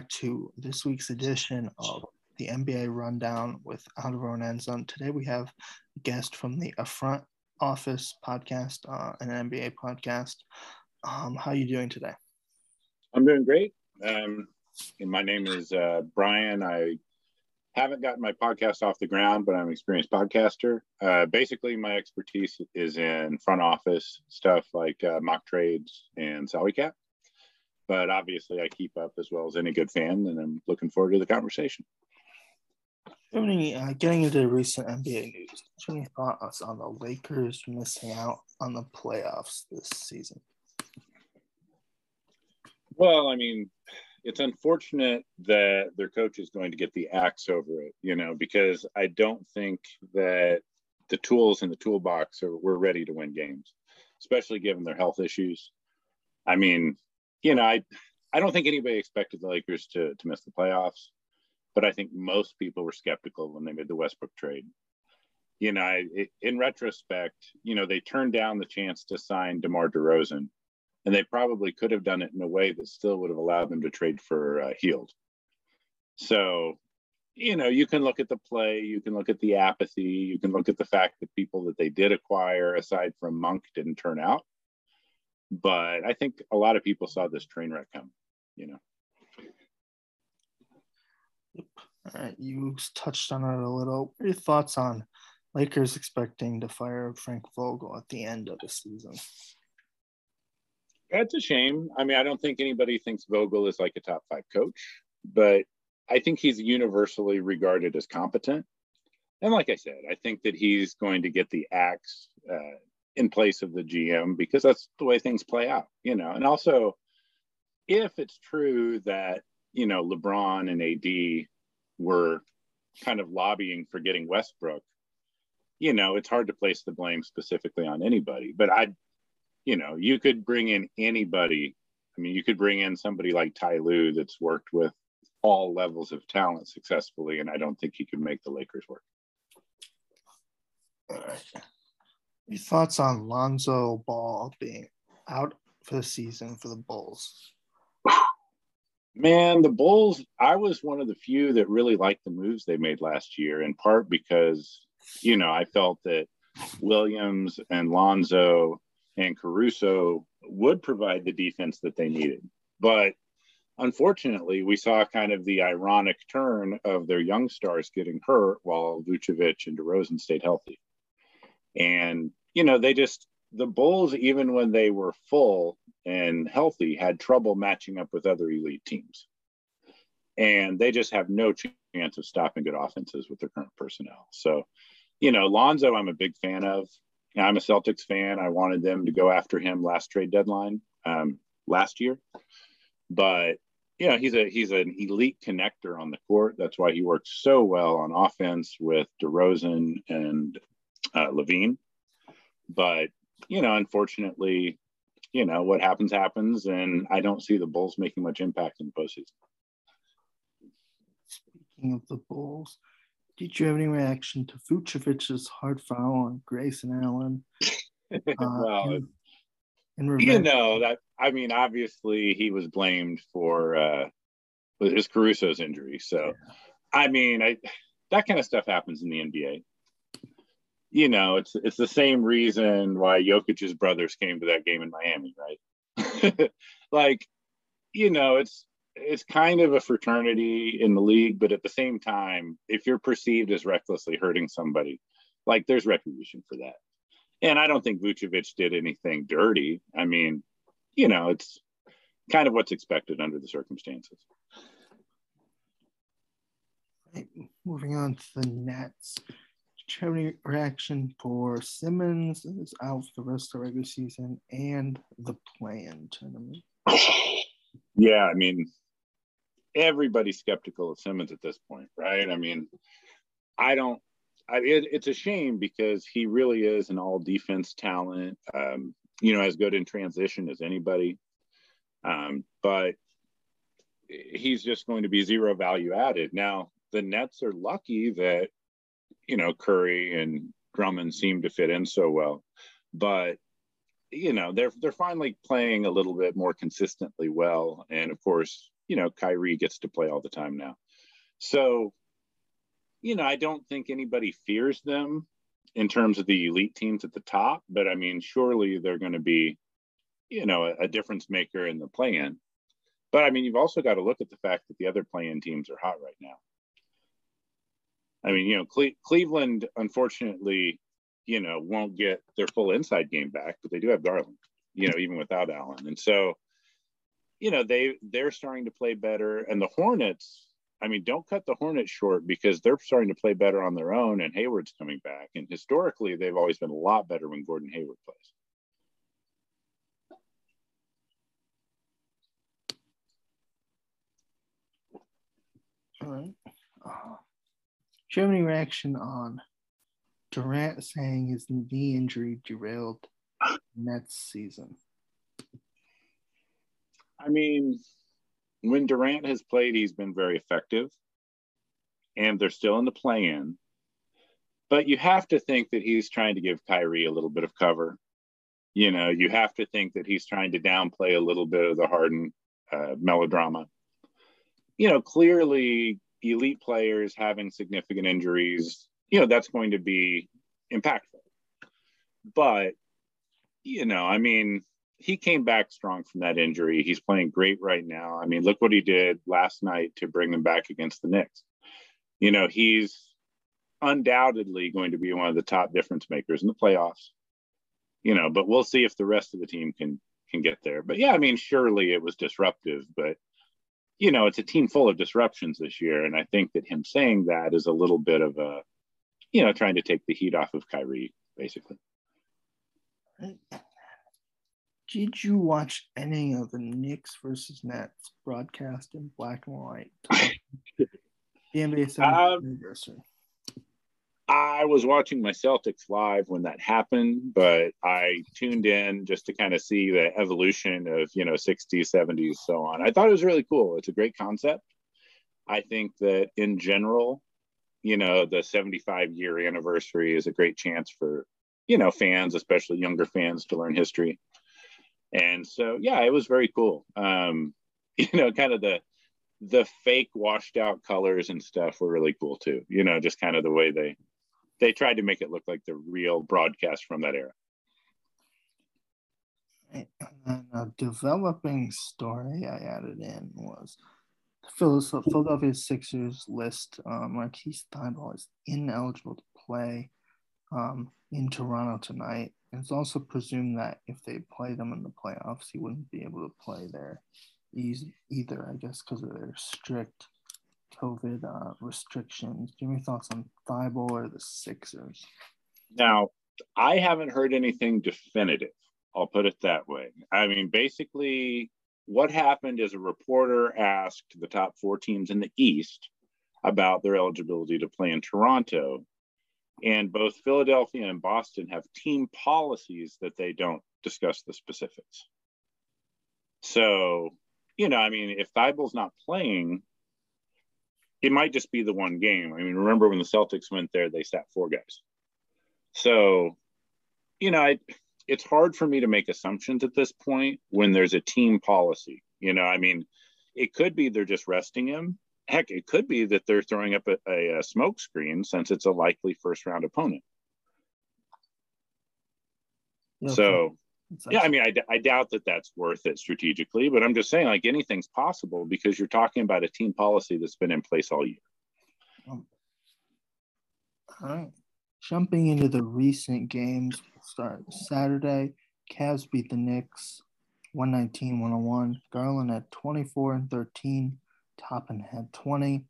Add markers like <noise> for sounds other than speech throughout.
back to this week's edition of the NBA Rundown with End Zone. Today we have a guest from the Affront Office podcast, uh, an NBA podcast. Um, how are you doing today? I'm doing great. Um, my name is uh, Brian. I haven't gotten my podcast off the ground, but I'm an experienced podcaster. Uh, basically, my expertise is in front office stuff like uh, mock trades and salary cap but obviously I keep up as well as any good fan, and I'm looking forward to the conversation. Uh, getting into the recent NBA news, any thoughts on the Lakers missing out on the playoffs this season? Well, I mean, it's unfortunate that their coach is going to get the axe over it, you know, because I don't think that the tools in the toolbox are we're ready to win games, especially given their health issues. I mean, you know, I I don't think anybody expected the Lakers to to miss the playoffs, but I think most people were skeptical when they made the Westbrook trade. You know, I, in retrospect, you know, they turned down the chance to sign DeMar DeRozan, and they probably could have done it in a way that still would have allowed them to trade for uh, Hield. So, you know, you can look at the play, you can look at the apathy, you can look at the fact that people that they did acquire, aside from Monk, didn't turn out but I think a lot of people saw this train wreck come, you know. All right, you touched on it a little. What are your thoughts on Lakers expecting to fire Frank Vogel at the end of the season? That's a shame. I mean, I don't think anybody thinks Vogel is like a top five coach, but I think he's universally regarded as competent. And like I said, I think that he's going to get the axe uh, in place of the GM because that's the way things play out, you know. And also, if it's true that you know LeBron and AD were kind of lobbying for getting Westbrook, you know, it's hard to place the blame specifically on anybody. But I, you know, you could bring in anybody. I mean, you could bring in somebody like Ty Lue that's worked with all levels of talent successfully, and I don't think he could make the Lakers work. All right. Your thoughts on Lonzo Ball being out for the season for the Bulls? Man, the Bulls, I was one of the few that really liked the moves they made last year, in part because, you know, I felt that Williams and Lonzo and Caruso would provide the defense that they needed. But unfortunately, we saw kind of the ironic turn of their young stars getting hurt while Vucevic and DeRozan stayed healthy. And you know, they just the Bulls, even when they were full and healthy, had trouble matching up with other elite teams. And they just have no chance of stopping good offenses with their current personnel. So, you know, Lonzo, I'm a big fan of. I'm a Celtics fan. I wanted them to go after him last trade deadline um, last year, but you know he's a he's an elite connector on the court. That's why he works so well on offense with DeRozan and uh, LaVine but you know, unfortunately, you know what happens happens, and I don't see the Bulls making much impact in the postseason. Speaking of the Bulls, did you have any reaction to Vucevic's hard foul on Grayson Allen? <laughs> Uh, well, in, in you know that I mean, obviously he was blamed for uh, his Caruso's injury. So, yeah. I mean, I that kind of stuff happens in the NBA you know, it's it's the same reason why Jokic's brothers came to that game in Miami, right? <laughs> like, you know, it's it's kind of a fraternity in the league, but at the same time, if you're perceived as recklessly hurting somebody, like there's retribution for that. And I don't think Vucevic did anything dirty. I mean, you know, it's kind of what's expected under the circumstances. Right, moving on to the Nets charity reaction for Simmons is out for the rest of the regular season and the play-in tournament. Yeah, I mean, everybody's skeptical of Simmons at this point, right? I mean, I don't. I, it, it's a shame because he really is an all defense talent. Um, you know, as good in transition as anybody. Um, but he's just going to be zero value added. Now, the Nets are lucky that you know, Curry and Drummond seem to fit in so well. But you know, they're they're finally playing a little bit more consistently well. And of course, you know, Kyrie gets to play all the time now. So, you know, I don't think anybody fears them in terms of the elite teams at the top, but I mean, surely they're going to be, you know, a, a difference maker in the play in. But I mean, you've also got to look at the fact that the other play in teams are hot right now. I mean, you know, Cle- Cleveland, unfortunately, you know, won't get their full inside game back, but they do have Garland, you know, even without Allen. And so, you know, they they're starting to play better. And the Hornets, I mean, don't cut the Hornets short because they're starting to play better on their own and Hayward's coming back. And historically, they've always been a lot better when Gordon Hayward plays. All right. Uh, do you have any reaction on Durant saying his knee injury derailed Nets season? I mean, when Durant has played, he's been very effective, and they're still in the play in. But you have to think that he's trying to give Kyrie a little bit of cover. You know, you have to think that he's trying to downplay a little bit of the Harden uh, melodrama. You know, clearly, elite players having significant injuries, you know, that's going to be impactful. But, you know, I mean, he came back strong from that injury. He's playing great right now. I mean, look what he did last night to bring them back against the Knicks. You know, he's undoubtedly going to be one of the top difference makers in the playoffs. You know, but we'll see if the rest of the team can can get there. But yeah, I mean, surely it was disruptive, but you know, it's a team full of disruptions this year, and I think that him saying that is a little bit of a, you know, trying to take the heat off of Kyrie, basically. Did you watch any of the Knicks versus Nets broadcast in black and white? <laughs> the NBA um, anniversary. I was watching my Celtics live when that happened, but I tuned in just to kind of see the evolution of, you know, 60s, 70s, so on. I thought it was really cool. It's a great concept. I think that in general, you know, the 75 year anniversary is a great chance for, you know, fans, especially younger fans, to learn history. And so, yeah, it was very cool. Um, <laughs> you know, kind of the the fake washed out colors and stuff were really cool too. You know, just kind of the way they they tried to make it look like the real broadcast from that era. And then a developing story I added in was the Philadelphia Sixers list um, Matisse Thybulle is ineligible to play um, in Toronto tonight. It's also presumed that if they play them in the playoffs, he wouldn't be able to play there either, I guess, because of their strict COVID uh, restrictions. Give me thoughts on Thybulle or the Sixers. Now, I haven't heard anything definitive. I'll put it that way. I mean, basically, what happened is a reporter asked the top four teams in the East about their eligibility to play in Toronto. And both Philadelphia and Boston have team policies that they don't discuss the specifics. So, you know, I mean, if Thybulle's not playing, it might just be the one game. I mean, remember when the Celtics went there, they sat four guys. So, you know, I, it's hard for me to make assumptions at this point when there's a team policy. You know, I mean, it could be they're just resting him heck, it could be that they're throwing up a, a, a smoke screen since it's a likely first round opponent. Okay. So, yeah, I mean, I, I doubt that that's worth it strategically, but I'm just saying, like, anything's possible because you're talking about a team policy that's been in place all year. Um, all right. Jumping into the recent games, start Saturday. Cavs beat the Knicks 119 101. Garland at 24 and 13. Toppin had 20.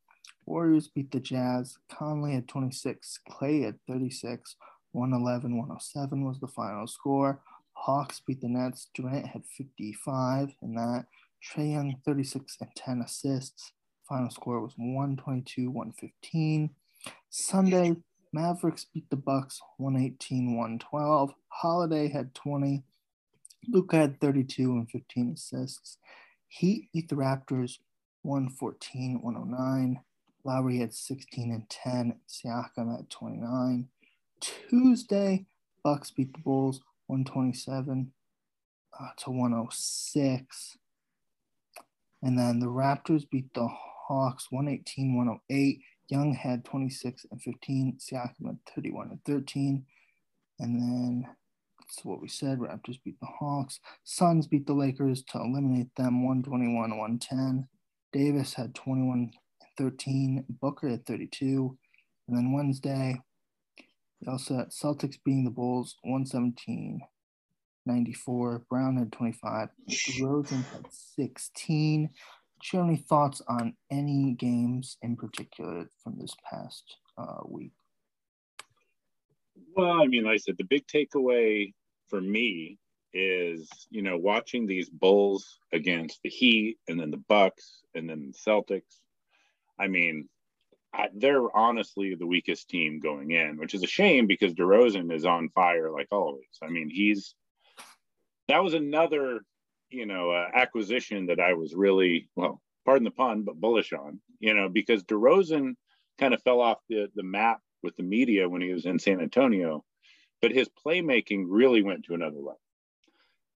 Warriors beat the Jazz. Conley had 26. Clay had 36. 111 107 was the final score. Hawks beat the Nets. Durant had 55 in that. Trae Young 36 and 10 assists. Final score was 122 115. Sunday, Mavericks beat the Bucks 118 112. Holiday had 20. Luka had 32 and 15 assists. Heat beat the Raptors 114, 109. Lowry had 16 and 10. Siakam at 29. Tuesday, Bucks beat the Bulls 127 uh, to 106. And then the Raptors beat the Hawks 118 108. Young had 26 and 15. Siakam had 31 and 13. And then that's what we said. Raptors beat the Hawks. Suns beat the Lakers to eliminate them 121 110. Davis had 21 13. Booker had 32. And then Wednesday, also had Celtics beating the Bulls 117 94. Brown had 25. Rosen had 16. Do you have any thoughts on any games in particular from this past uh, week? Well, I mean, like I said, the big takeaway for me is, you know, watching these Bulls against the Heat and then the Bucks and then the Celtics. I mean, they're honestly the weakest team going in, which is a shame because DeRozan is on fire like always. I mean, he's that was another, you know, uh, acquisition that I was really well, pardon the pun, but bullish on. You know, because DeRozan kind of fell off the the map with the media when he was in San Antonio, but his playmaking really went to another level.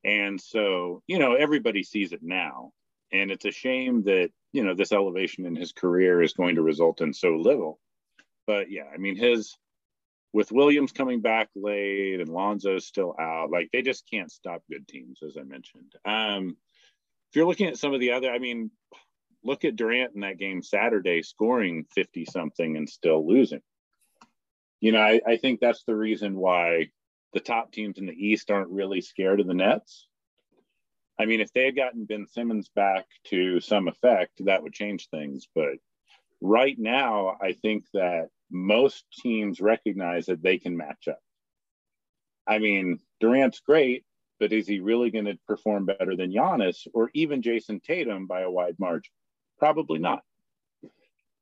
And so, you know, everybody sees it now. And it's a shame that, you know, this elevation in his career is going to result in so little. But yeah, I mean, his, with Williams coming back late and Lonzo's still out, like they just can't stop good teams, as I mentioned. Um, if you're looking at some of the other, I mean, look at Durant in that game Saturday scoring 50 something and still losing. You know, I, I think that's the reason why the top teams in the East aren't really scared of the Nets. I mean, if they had gotten Ben Simmons back to some effect, that would change things. But right now, I think that most teams recognize that they can match up. I mean, Durant's great, but is he really going to perform better than Giannis or even Jayson Tatum by a wide margin? Probably not.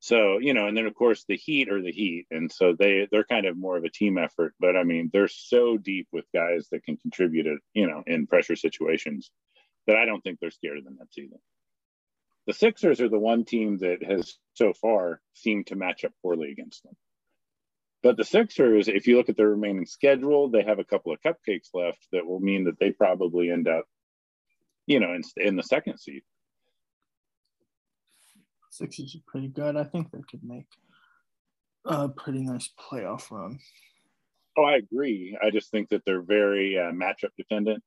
So, you know, and then of course the Heat are the Heat. And so they they're kind of more of a team effort. But I mean, they're so deep with guys that can contribute you know, in pressure situations that I don't think they're scared of the Nets either. The Sixers are the one team that has so far seemed to match up poorly against them. But the Sixers, if you look at their remaining schedule, they have a couple of cupcakes left that will mean that they probably end up, you know, in, in the second seed. Sixers are pretty good. I think they could make a pretty nice playoff run. Oh, I agree. I just think that they're very uh, matchup dependent.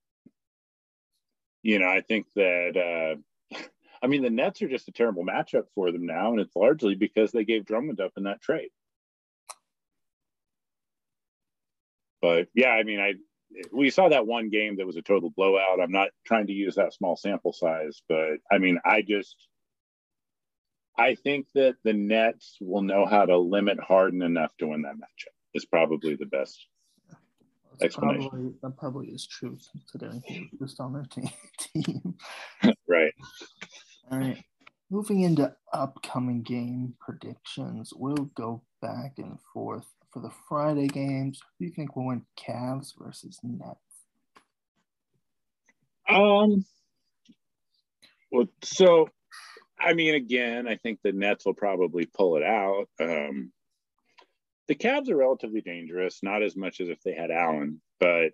You know, I think that, uh, <laughs> I mean, the Nets are just a terrible matchup for them now, and it's largely because they gave Drummond up in that trade. But yeah, I mean, I we saw that one game that was a total blowout. I'm not trying to use that small sample size, but I mean, I just I think that the Nets will know how to limit Harden enough to win that matchup. Is probably the best That's explanation. Probably, that probably is true considering he's just on their <laughs> team. right. All right. Moving into upcoming game predictions, we'll go back and forth for the Friday games. Who do you think will win Cavs versus Nets? Um. Well, so I mean, again, I think the Nets will probably pull it out. Um, the Cavs are relatively dangerous, not as much as if they had Allen, but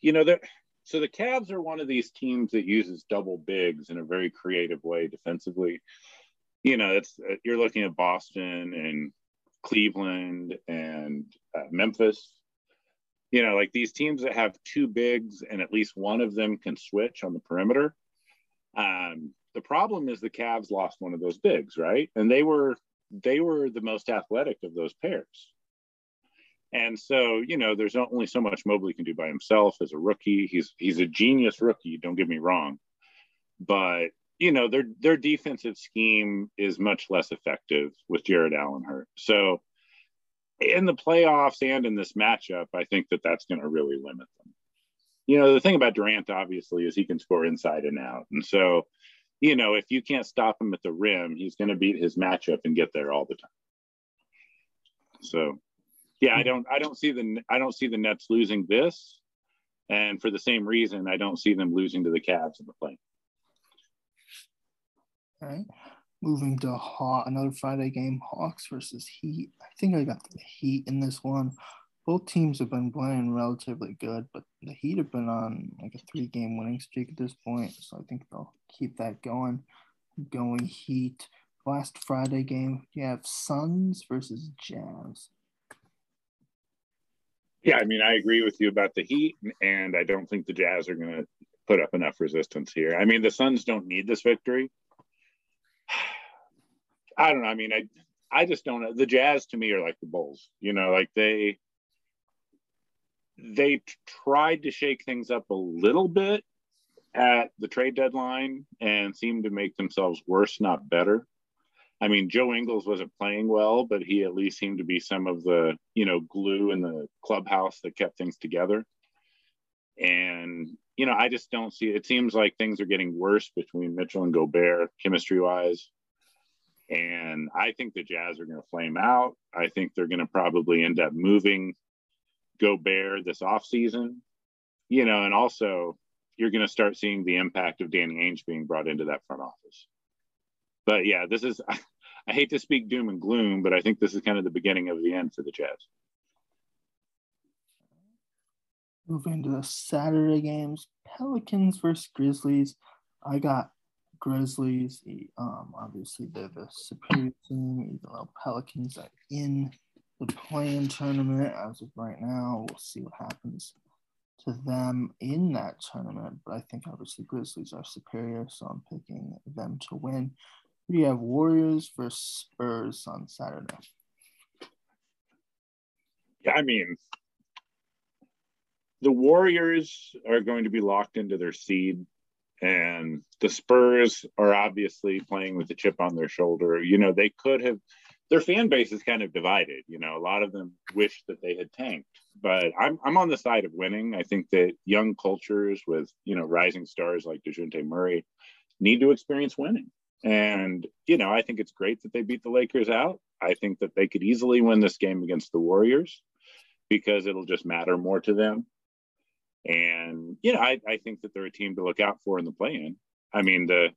you know, they're so the Cavs are one of these teams that uses double bigs in a very creative way defensively. You know, it's you're looking at Boston and Cleveland and uh, Memphis. You know, like these teams that have two bigs and at least one of them can switch on the perimeter. Um, the problem is the Cavs lost one of those bigs, right? And they were they were the most athletic of those pairs. And so, you know, there's only so much Mobley can do by himself as a rookie. He's he's a genius rookie, don't get me wrong. But, you know, their their defensive scheme is much less effective with Jarrett Allen hurt. So, in the playoffs and in this matchup, I think that that's going to really limit them. You know, the thing about Durant obviously is he can score inside and out. And so, you know, if you can't stop him at the rim, he's going to beat his matchup and get there all the time. So, yeah, I don't, I don't see the, I don't see the Nets losing this, and for the same reason, I don't see them losing to the Cavs in the play. All right, moving to Haw- another Friday game, Hawks versus Heat. I think I got the Heat in this one both teams have been playing relatively good, but the Heat have been on like a three game winning streak at this point. So I think they'll keep that going. going Heat. Last Friday game, you have Suns versus Jazz. Yeah, I mean, I agree with you about the Heat, and I don't think the Jazz are going to put up enough resistance here. I mean, the Suns don't need this victory. <sighs> I don't know. I mean, I I just don't know. The Jazz to me are like the Bulls. You know, like they they tried to shake things up a little bit at the trade deadline and seemed to make themselves worse, not better. I mean, Joe Ingles wasn't playing well, but he at least seemed to be some of the, you know, glue in the clubhouse that kept things together. And, you know, I just don't see it seems like things are getting worse between Mitchell and Gobert chemistry wise. And I think the Jazz are going to flame out. I think they're going to probably end up moving Gobert this offseason, you know, and also you're going to start seeing the impact of Danny Ainge being brought into that front office. But yeah, this is, <laughs> I hate to speak doom and gloom, but I think this is kind of the beginning of the end for the Jazz. Moving to the Saturday games, Pelicans versus Grizzlies. I got Grizzlies. Um, obviously, they're the superior team, even though Pelicans are in the play-in tournament as of right now. We'll see what happens to them in that tournament. But I think obviously Grizzlies are superior, so I'm picking them to win. We have Warriors versus Spurs on Saturday. Yeah, I mean, the Warriors are going to be locked into their seed, and the Spurs are obviously playing with a chip on their shoulder. You know, they could have their fan base is kind of divided. You know, a lot of them wish that they had tanked, but I'm I'm on the side of winning. I think that young cultures with you know rising stars like Dejounte Murray need to experience winning. And you know, I think it's great that they beat the Lakers out. I think that they could easily win this game against the Warriors because it'll just matter more to them. And you know, I, I think that they're a team to look out for in the play-in. I mean, the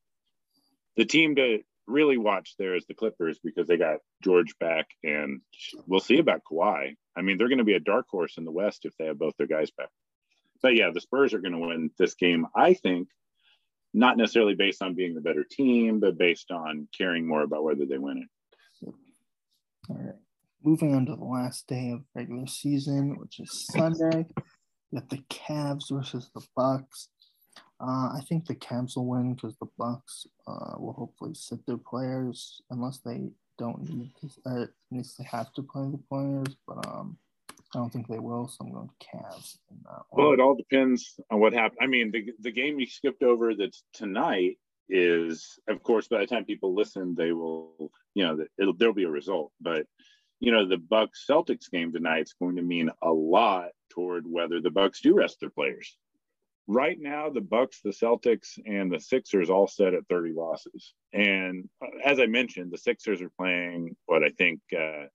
the team to really watch there is the Clippers because they got George back, and we'll see about Kawhi. I mean, they're going to be a dark horse in the West if they have both their guys back. But yeah, the Spurs are going to win this game, I think, not necessarily based on being the better team, but based on caring more about whether they win it. All right. Moving on to the last day of regular season, which is Sunday. Have the Cavs versus the Bucks. Uh, I think the Cavs will win because the Bucks uh, will hopefully sit their players unless they don't need to. Uh, unless they have to play the players, but um, I don't think they will. So I'm going to Cavs. well, it all depends on what happens. I mean, the the game you skipped over that's tonight is, of course, by the time people listen, they will, you know, it'll there'll be a result. But you know, the Bucks Celtics game tonight is going to mean a lot toward whether the Bucks do rest their players right now the bucks the celtics and the sixers all set at 30 losses. And uh, as i mentioned the sixers are playing what i think uh,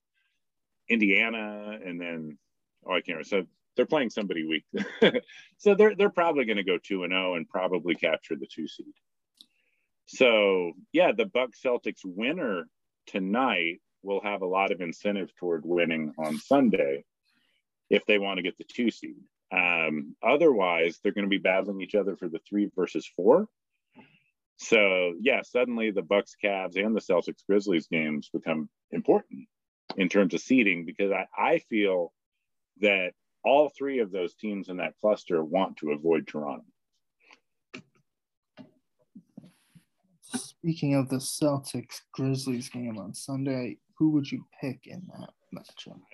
indiana and then oh i can't remember so they're playing somebody weak. <laughs> So they're they're probably going to go 2 and 0 and probably capture the 2 seed. So yeah the bucks celtics winner tonight will have a lot of incentive toward winning on sunday if they want to get the 2 seed um, otherwise, they're going to be battling each other for the three versus four. So yeah, suddenly the Bucks, Cavs, and the Celtics Grizzlies games become important in terms of seeding because I, I feel that all three of those teams in that cluster want to avoid Toronto. Speaking of the Celtics Grizzlies game on Sunday, who would you pick in that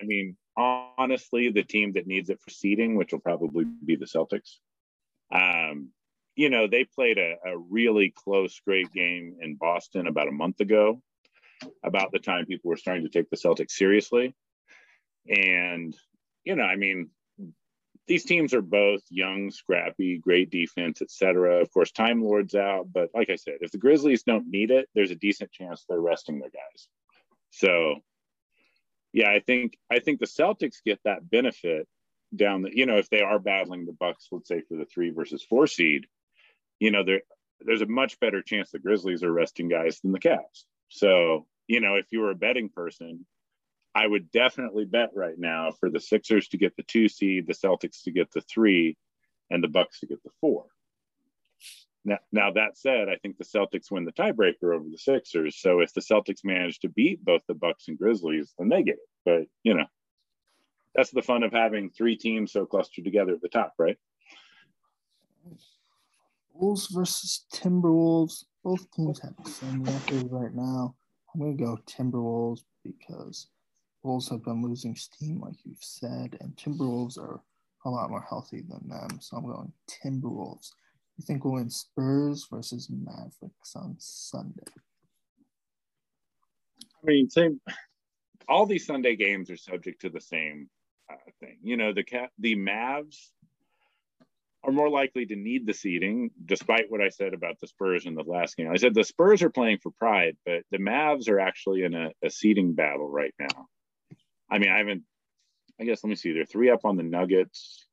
I mean, honestly, the team that needs it for seeding, which will probably be the Celtics. Um, you know, they played a, a really close, great game in Boston about a month ago, about the time people were starting to take the Celtics seriously. And, you know, I mean, these teams are both young, scrappy, great defense, etc. Of course, Time Lord's out, but like I said, if the Grizzlies don't need it, there's a decent chance they're resting their guys. So yeah, I think I think the Celtics get that benefit down the you know if they are battling the Bucks, let's say for the three versus four seed, you know there there's a much better chance the Grizzlies are resting guys than the Cavs. So you know if you were a betting person, I would definitely bet right now for the Sixers to get the two seed, the Celtics to get the three, and the Bucks to get the four. Now, now that said, I think the Celtics win the tiebreaker over the Sixers. So if the Celtics manage to beat both the Bucks and Grizzlies, then they get it. But you know, that's the fun of having three teams so clustered together at the top, right? Bulls versus Timberwolves. Both teams have the same record right now. I'm gonna go Timberwolves because Bulls have been losing steam, like you've said, and Timberwolves are a lot more healthy than them. So I'm going Timberwolves. You think we'll win Spurs versus Mavericks on Sunday? I mean, same. All these Sunday games are subject to the same uh, thing. You know, the cat, the Mavs are more likely to need the seeding, despite what I said about the Spurs in the last game. I said the Spurs are playing for pride, but the Mavs are actually in a, a seeding battle right now. I mean, I haven't. I guess let me see. They're three up on the Nuggets.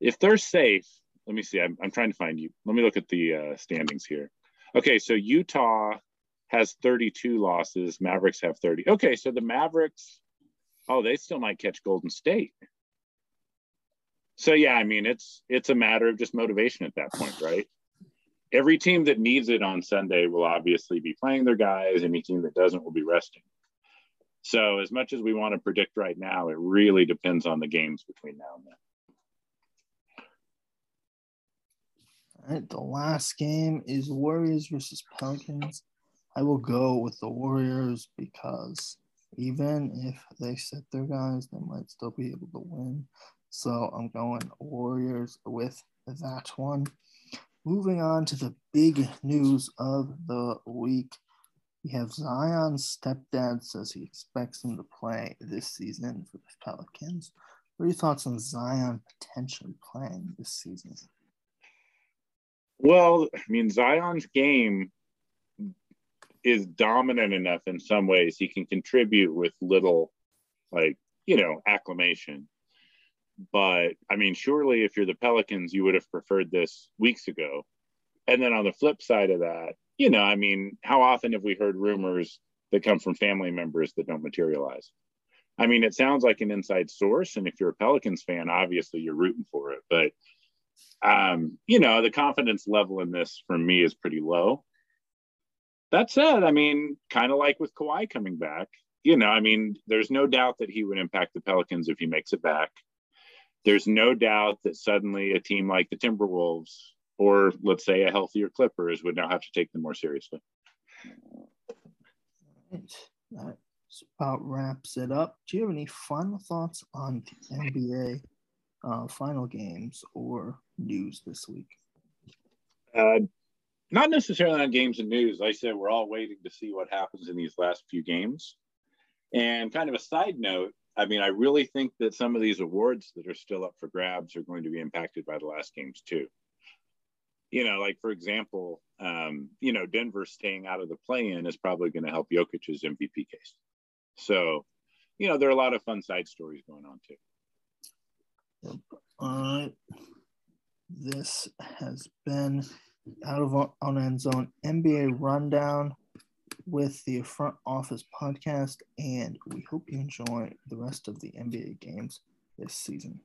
If they're safe, let me see. I'm, I'm trying to find you. Let me look at the uh, standings here. Okay, so Utah has 32 losses. Mavericks have 30. Okay, so the Mavericks, oh, they still might catch Golden State. So yeah, I mean, it's it's a matter of just motivation at that point, right? Every team that needs it on Sunday will obviously be playing their guys. Any team that doesn't will be resting. So as much as we want to predict right now, it really depends on the games between now and then. The last game is Warriors versus Pelicans. I will go with the Warriors because even if they set their guys, they might still be able to win. So I'm going Warriors with that one. Moving on to the big news of the week. We have Zion's stepdad says he expects him to play this season for the Pelicans. What are your thoughts on Zion potentially playing this season? Well, I mean, Zion's game is dominant enough in some ways. He can contribute with little, like, you know, acclamation. But I mean, surely if you're the Pelicans, you would have preferred this weeks ago. And then on the flip side of that, you know, I mean, how often have we heard rumors that come from family members that don't materialize? I mean, it sounds like an inside source. And if you're a Pelicans fan, obviously you're rooting for it. But, um, you know, the confidence level in this for me is pretty low. That said, I mean, kind of like with Kawhi coming back, you know, I mean, there's no doubt that he would impact the Pelicans if he makes it back there's no doubt that suddenly a team like the Timberwolves or let's say a healthier Clippers would now have to take them more seriously. All right. That about wraps it up. Do you have any final thoughts on the NBA uh, final games or news this week? Uh, not necessarily on games and news. Like I said we're all waiting to see what happens in these last few games. And kind of a side note, I mean, I really think that some of these awards that are still up for grabs are going to be impacted by the last games too. You know, like for example, um, you know, Denver staying out of the play-in is probably going to help Jokic's MVP case. So, you know, there are a lot of fun side stories going on too. All right. This has been out of on end zone NBA rundown with the Affront Office podcast, and we hope you enjoy the rest of the NBA games this season.